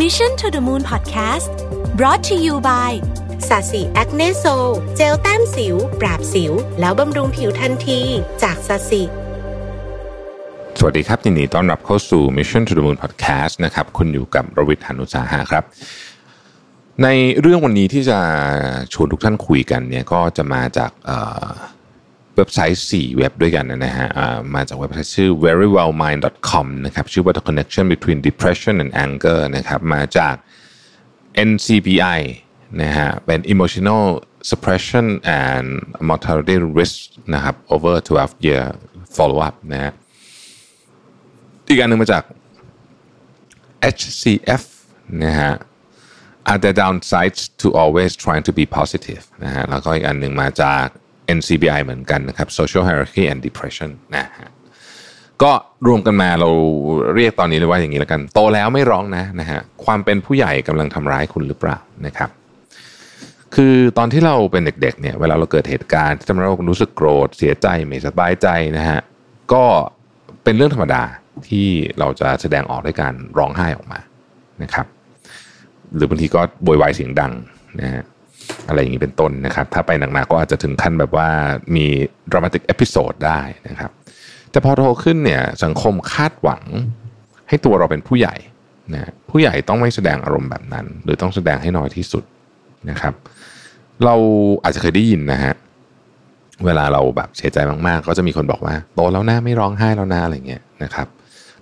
Mission to the Moon Podcast brought to you by Sasi Acne Sol เจลแต้มสิว ปราบสิว แล้วบำรุงผิวทันที จาก Sasi สวัสดีครับยินดีต้อนรับเข้าสู่ Mission to the Moon Podcast นะครับ คุณอยู่กับรวิศ หาญอุตสาหะครับ ในเรื่องวันนี้ที่จะชวนทุกท่านคุยกันเนี่ยก็จะมาจาก เว็บไซต์ 4 เว็บด้วยกันนะฮะมาจากเว็บไซต์ชื่อ verywellmind.com นะครับชื่อว่า the connection between depression and anger นะครับมาจาก NCBI นะฮะเป็น emotional suppression and mortality risk นะครับ over 12 year follow up นะฮะอีกอันหนึ่งมาจาก HCF นะฮะ are there downsides to always trying to be positive นะฮะแล้วก็อีกอันหนึ่งมาจาก NCBI เหมือนกันนะครับ social hierarchy and depression นะฮะก็รวมกันมาเราเรียกตอนนี้เลยว่าอย่างนี้แล้วกัน โตแล้วไม่ร้องนะนะฮะความเป็นผู้ใหญ่กำลังทำร้ายคุณหรือเปล่านะครับ คือตอนที่เราเป็นเด็กๆเนี่ยเวลาเราเกิดเหตุการณ์ที่ทำให้เรารู้สึกโกรธเสียใจไม่สบายใจนะฮะก็เป็นเรื่องธรรมดาที่เราจะแสดงออกด้วยการร้องไห้ออกมานะครับ หรือบางทีก็โวยวายเสียงดังนะฮะ อะไรอย่างนี้เป็นต้นนะครับ ถ้าไปหนักๆก็อาจจะถึงขั้นแบบว่ามีdramatic episode ได้นะครับ แต่พอโตขึ้นเนี่ยสังคมคาดหวังให้ตัวเราเป็นผู้ใหญ่นะผู้ใหญ่ต้องไม่แสดงอารมณ์แบบนั้น หรือต้องแสดงให้น้อยที่สุดนะครับ เราอาจจะเคยได้ยินนะฮะเวลาเราแบบเสียใจมากๆ ก็จะมีคนบอกว่าโตแล้วนะไม่ร้องไห้แล้วนะอะไรเงี้ยนะครับ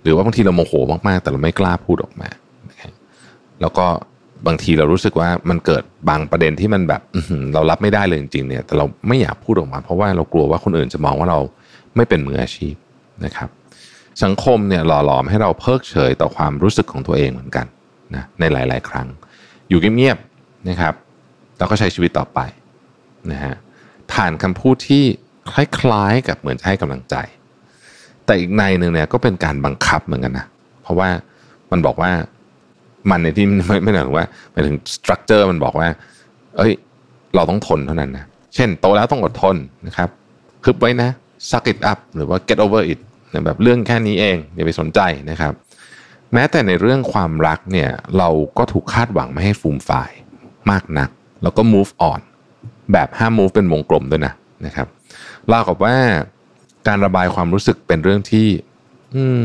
หรือว่าบางทีเราโมโหมากๆ แต่เราไม่กล้าพูดออกมา แล้วก็ บางทีเรารู้สึกว่ามันเกิดบางประเด็นที่มันแบบเรารับไม่ได้เลยจริงๆเนี่ย แต่เราไม่อยากพูดออกมา เพราะว่าเรากลัวว่าคนอื่นจะมองว่าเราไม่เป็นมืออาชีพนะครับ สังคมเนี่ยหล่อหลอมให้เราเพิกเฉยต่อความรู้สึกของตัวเองเหมือนกันนะในหลาย ๆ ครั้ง อยู่เงียบๆนะครับแล้วก็ใช้ชีวิตต่อไปนะฮะผ่านคำพูดที่คล้ายๆกับเหมือนจะให้กำลังใจ แต่อีกในหนึ่งเนี่ยก็เป็นการบังคับเหมือนกันนะเพราะว่ามันบอกว่า มันในที่ไม่ไม่หมายถึงว่าหมายถึงสตรัคเจอร์มันบอกว่า เอ้ย เราต้องทนเท่านั้นนะ เช่นโตแล้วต้องอดทนนะครับคึบไว้นะ suck it up หรือว่า get over it นะแบบเรื่องแค่นี้เอง อย่าไปสนใจนะครับ แม้แต่ในเรื่องความรักเนี่ย เราก็ถูกคาดหวังไม่ให้ฟูมฝ่ายมากนัก แล้วก็ move on แบบห้าม move เป็นวงกลมด้วยนะนะครับเล่ากับว่าการระบายความรู้สึกเป็นเรื่องที่ อืม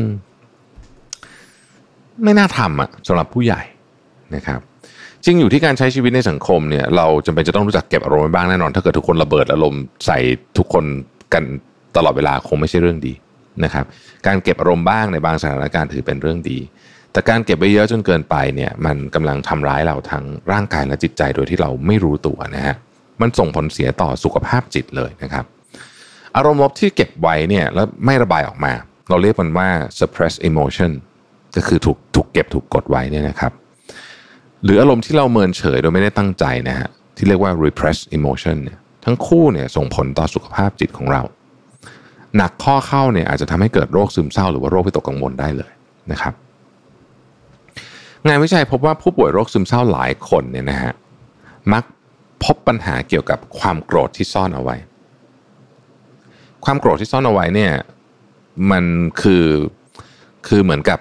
ไม่น่าทำอะสำหรับผู้ใหญ่นะครับจริงอยู่ที่การใช้ชีวิตในสังคมเนี่ยเราจำเป็นจะต้องรู้จักเก็บอารมณ์บ้างแน่นอน ถ้าเกิดทุกคนระเบิดอารมณ์ใส่ทุกคนกันตลอดเวลาคงไม่ใช่เรื่องดีนะครับ การเก็บอารมณ์บ้างในบางสถานการณ์ถือเป็นเรื่องดี แต่การเก็บไว้เยอะจนเกินไปเนี่ยมันกำลังทำร้ายเราทั้งร่างกายและจิตใจโดยที่เราไม่รู้ตัวนะฮะมันส่งผลเสียต่อสุขภาพจิตเลยนะครับ อารมณ์ลบที่เก็บไว้เนี่ยแล้วไม่ระบายออกมา เราเรียกมันว่า suppress emotion ก็คือถูกถูกเก็บถูกกดไว้เนี่ยนะครับ หรืออารมณ์ที่เราเมินเฉยโดยไม่ได้ตั้งใจนะฮะที่เรียกว่า repress emotion เนี่ยทั้งคู่เนี่ยส่งผลต่อสุขภาพจิตของเรา หนักข้อเข้าเนี่ยอาจจะทำให้เกิดโรคซึมเศร้า หรือว่าโรควิตกกังวลได้เลยนะครับ งานวิจัยพบว่าผู้ป่วยโรคซึมเศร้าหลายคนเนี่ยนะฮะมักพบปัญหาเกี่ยวกับความโกรธที่ซ่อนเอาไว้ ความโกรธที่ซ่อนเอาไว้เนี่ยมันคือคือเหมือนกับ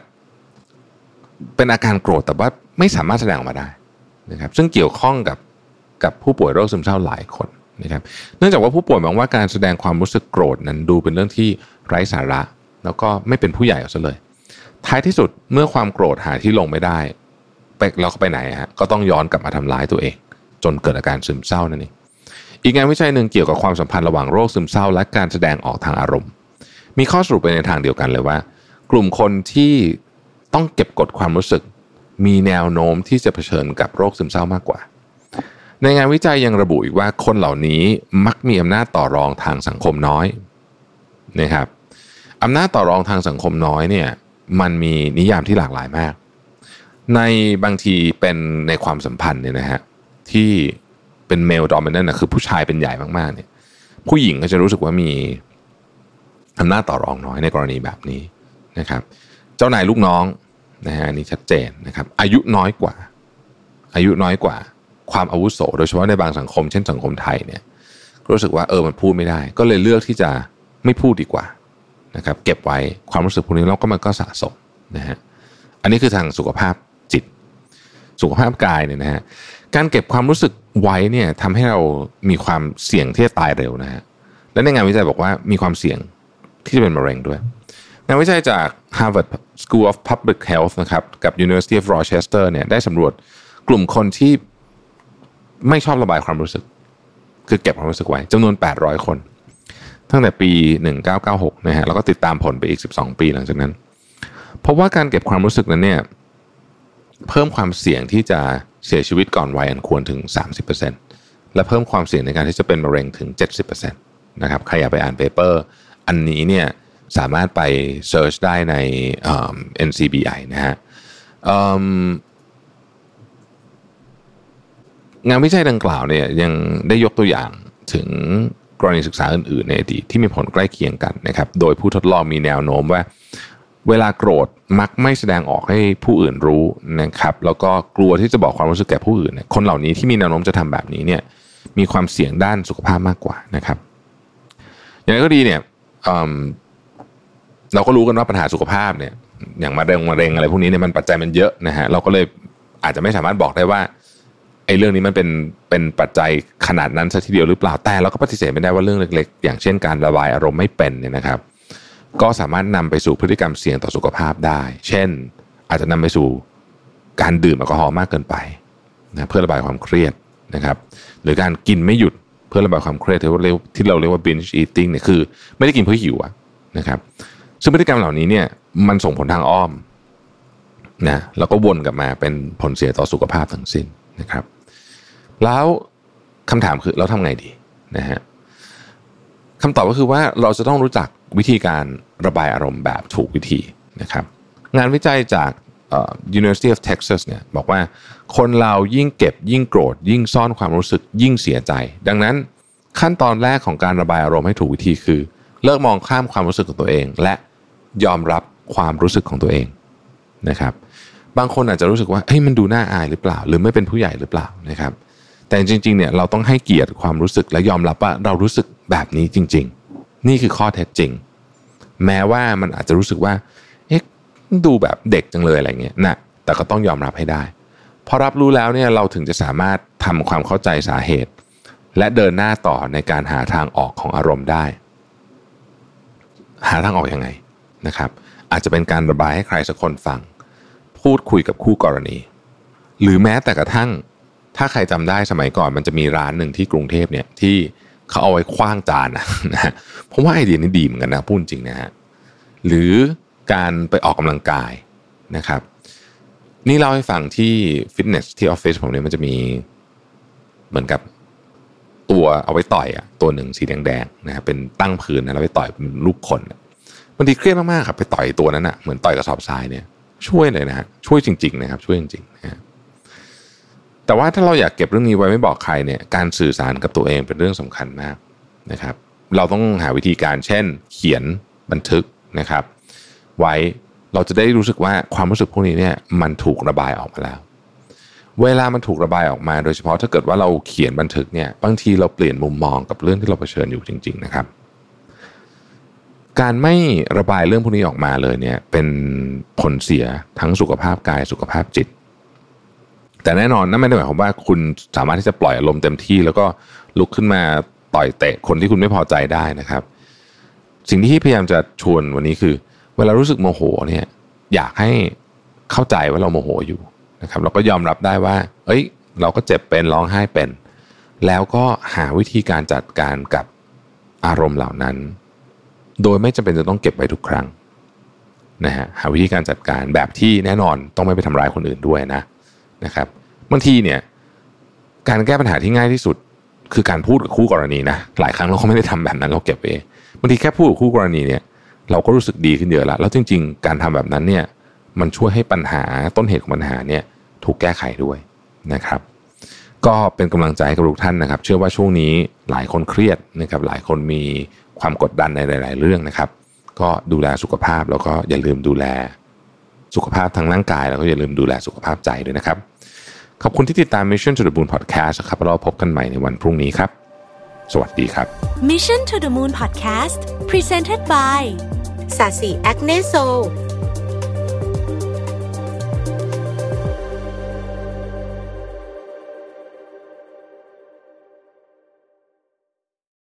เป็นอาการโกรธแต่ว่าไม่สามารถแสดงออกมาได้นะครับ ซึ่งเกี่ยวข้องกับกับผู้ป่วยโรคซึมเศร้าหลายคนนะครับ เนื่องจากว่าผู้ป่วยมองว่าการแสดงความรู้สึกโกรธนั้นดูเป็นเรื่องที่ไร้สาระ แล้วก็ไม่เป็นผู้ใหญ่เอาซะเลย ท้ายที่สุดเมื่อความโกรธหาที่ลงไม่ได้ไปเราก็ไปไหนฮะก็ต้องย้อนกลับมาทำร้ายตัวเอง จนเกิดอาการซึมเศร้านั่นเองอีกงานวิจัยหนึ่งเกี่ยวกับความสัมพันธ์ระหว่างโรคซึมเศร้า และการแสดงออกทางอารมณ์ มีข้อสรุปไปในทางเดียวกันเลยว่า กลุ่มคนที่ ต้องเก็บกดความรู้สึก มีแนวโน้มที่จะเผชิญกับโรคซึมเศร้ามากกว่า ในงานวิจัยยังระบุอีกว่าคนเหล่านี้มักมีอำนาจต่อรองทางสังคมน้อยนะครับอำนาจต่อรองทางสังคมน้อยเนี่ยมันมีนิยามที่หลากหลายมาก ในบางทีเป็นในความสัมพันธ์เนี่ยนะฮะที่เป็นเมลดอมเนนต์นะคือผู้ชายเป็นใหญ่มากๆเนี่ยผู้หญิงก็จะรู้สึกว่ามีอำนาจต่อรองน้อยในกรณีแบบนี้นะครับ เจ้านายลูกน้อง นะฮะอันนี่ชัดเจนนะครับ อายุน้อยกว่า อายุน้อยกว่า ความอาวุโส โดยเฉพาะในบางสังคม เช่นสังคมไทยเนี่ยรู้สึกว่าเออมันพูดไม่ได้ ก็เลยเลือกที่จะไม่พูดดีกว่านะครับเก็บไว้ความรู้สึกพวกนี้แล้วก็มันก็สะสมนะฮะอันนี้คือทางสุขภาพจิต สุขภาพกายเนี่ยนะฮะการเก็บความรู้สึกไว้เนี่ยทำให้เรามีความเสี่ยงที่จะตายเร็วนะฮะและในงานวิจัยบอกว่ามีความเสี่ยงที่จะเป็นมะเร็งด้วยงานวิจัยจาก Harvard School of Public Health นะครับกับ University of Rochester เนี่ยได้สำรวจกลุ่มคนที่ไม่ชอบระบายความรู้สึก คือเก็บความรู้สึกไว้จำนวน 800 คน ตั้งแต่ปี 1996 นะฮะแล้วก็ติดตามผลไปอีก 12 ปีหลังจากนั้นพบว่าการเก็บความรู้สึกนั้นเนี่ยเพิ่มความเสี่ยงที่จะเสียชีวิตก่อนวัยอันควรถึง 30%และเพิ่มความเสี่ยงในการที่จะเป็นมะเร็งถึง 70%นะครับใครอยากไปอ่านเปเปอร์ อันนี้เนี่ย สามารถไปเซิร์ชได้ใน NCBI นะฮะงานวิจัยดังกล่าวเนี่ยยังได้ยกตัวอย่างถึงกรณีศึกษาอื่นๆในอดีตที่มีผลใกล้เคียงกันนะครับ โดยผู้ทดลองมีแนวโน้มว่า เวลาโกรธมักไม่แสดงออกให้ผู้อื่นรู้นะครับ แล้วก็กลัวที่จะบอกความรู้สึกแก่ผู้อื่น คนเหล่านี้ที่มีแนวโน้มจะทำแบบนี้เนี่ยมีความเสี่ยงด้านสุขภาพมากกว่านะครับ อย่างไรก็ดีเนี่ย เราก็รู้กันว่าปัญหาสุขภาพเนี่ย อย่างมะเร็งมะเร็งอะไรพวกนี้เนี่ยมันปัจจัยมันเยอะนะฮะเราก็เลยอาจจะไม่สามารถบอกได้ว่าไอ้เรื่องนี้มันเป็นเป็นปัจจัยขนาดนั้นซะทีเดียวหรือเปล่าแต่เราก็ปฏิเสธไม่ได้ว่าเรื่องเล็กๆ อย่างเช่นการระบายอารมณ์ไม่เป็นเนี่ยนะครับ ก็สามารถนำไปสู่พฤติกรรมเสี่ยงต่อสุขภาพได้ เช่น อาจจะนำไปสู่การดื่มแอลกอฮอล์มากเกินไปนะเพื่อระบายความเครียดนะครับ หรือการกินไม่หยุดเพื่อระบายความเครียดที่เราเรียกที่เราเรียกว่า binge eating เนี่ยคือ ไม่ได้กินเพื่อหิวนะครับ ซึ่งพฤติกรรมเหล่านี้เนี่ยมันส่งผลทางอ้อมนะแล้วก็วนกลับมาเป็นผลเสียต่อสุขภาพทั้งสิ้นนะครับ แล้วคำถามคือเราทำไงดีนะฮะคำตอบก็คือว่าเราจะต้องรู้จักวิธีการระบายอารมณ์แบบถูกวิธีนะครับ งานวิจัยจาก University of Texas เนี่ยบอกว่าคนเรายิ่งเก็บยิ่งโกรธ ยิ่งซ่อนความรู้สึกยิ่งเสียใจ ดังนั้นขั้นตอนแรกของการระบายอารมณ์ให้ถูกวิธีคือ เลิกมองข้ามความรู้สึกของตัวเอง และ ยอมรับความรู้สึกของตัวเองนะครับ บางคนอาจจะรู้สึกว่าเฮ้ยมันดูน่าอายหรือเปล่า หรือไม่เป็นผู้ใหญ่หรือเปล่านะครับ แต่จริงๆเนี่ยเราต้องให้เกียรติความรู้สึกและยอมรับว่าเรารู้สึกแบบนี้จริง ๆ นี่คือข้อเท็จจริง แม้ว่ามันอาจจะรู้สึกว่าเอ๊ะดูแบบเด็กจังเลยอะไรเงี้ยนะแต่ก็ต้องยอมรับให้ได้พอรับรู้แล้วเนี่ยเราถึงจะสามารถทำความเข้าใจสาเหตุ และเดินหน้าต่อในการหาทางออกของอารมณ์ได้ หาทางออกอยังไง นะครับ อาจจะเป็นการระบายให้ใครสักคนฟัง พูดคุยกับคู่กรณี หรือแม้แต่กระทั่ง ถ้าใครจำได้สมัยก่อนมันจะมีร้านหนึ่งที่กรุงเทพเนี่ยที่เขาเอาไว้คว้างจานนะฮะผมว่าไอเดียนี้ดีเหมือนกันนะพูดจริงนะฮะหรือการไปออกกำลังกายนะครับ นี่เล่าให้ฟังที่ฟิตเนสที่ออฟฟิศผมเนี่ยมันจะมีเหมือนกับตัวเอาไว้ต่อยอะตัวหนึ่งสีแดงๆนะครับเป็นตั้งพื้นนะแล้วไปต่อยเป็นลูกคน บางทีเครียดมากๆครับไปต่อยตัวนั้นอะเหมือนต่อยกระสอบทรายเนี่ยช่วยเลยนะฮะช่วยจริงๆนะครับช่วยจริงๆนะแต่ว่าถ้าเราอยากเก็บเรื่องนี้ไว้ไม่บอกใครเนี่ยการสื่อสารกับตัวเองเป็นเรื่องสำคัญมากนะครับ เราต้องหาวิธีการเช่น เขียนบันทึกนะครับ ไว้เราจะได้รู้สึกว่าความรู้สึกพวกนี้เนี่ยมันถูกระบายออกมาแล้ว เวลามันถูกระบายออกมา โดยเฉพาะถ้าเกิดว่าเราเขียนบันทึกเนี่ยบางทีเราเปลี่ยนมุมมองกับเรื่องที่เราเผชิญอยู่จริง ๆ นะครับ การไม่ระบายเรื่องพวกนี้ออกมาเลยเนี่ยเป็นผลเสียทั้งสุขภาพกายสุขภาพจิต แต่แน่นอนนั่นไม่ได้หมายความว่าคุณสามารถที่จะปล่อยอารมณ์เต็มที่ แล้วก็ลุกขึ้นมาต่อยเตะคนที่คุณไม่พอใจได้นะครับ สิ่งที่พยายามจะชวนวันนี้คือ เวลารู้สึกโมโหเนี่ยอยากให้เข้าใจว่าเราโมโหอยู่นะครับเราก็ยอมรับได้ว่า เอ้ย เราก็เจ็บเป็นร้องไห้เป็น แล้วก็หาวิธีการจัดการกับอารมณ์เหล่านั้น โดยไม่จำเป็นจะต้องเก็บไว้ทุกครั้งนะฮะหาวิธีการจัดการแบบที่แน่นอนต้องไม่ไปทำร้ายคนอื่นด้วยนะนะครับบางทีเนี่ยการแก้ปัญหาที่ง่ายที่สุด คือการพูดกับคู่กรณีนะหลายครั้งเราก็ไม่ได้ทำแบบนั้นเราเก็บเองบางทีแค่พูดกับคู่กรณีเนี่ยเราก็รู้สึกดีขึ้นเยอะแล้วแล้วจริง ๆ การทำแบบนั้นเนี่ยมันช่วยให้ปัญหาต้นเหตุของปัญหาเนี่ยถูกแก้ไขด้วยนะครับ ก็เป็นกำลังใจกับทุกท่านนะครับ เชื่อว่าช่วงนี้หลายคนเครียดนะครับหลายคนมี ความกดดันในหลาย ๆ เรื่องนะครับ ก็ดูแลสุขภาพแล้วก็อย่าลืมดูแลสุขภาพทางร่างกาย แล้วก็อย่าลืมดูแลสุขภาพใจด้วยนะครับ ขอบคุณที่ติดตาม Mission to the Moon Podcast ครับเราพบกันใหม่ในวันพรุ่งนี้ครับ สวัสดีครับ Mission to the Moon Podcast Presented by Sasi Acne Sol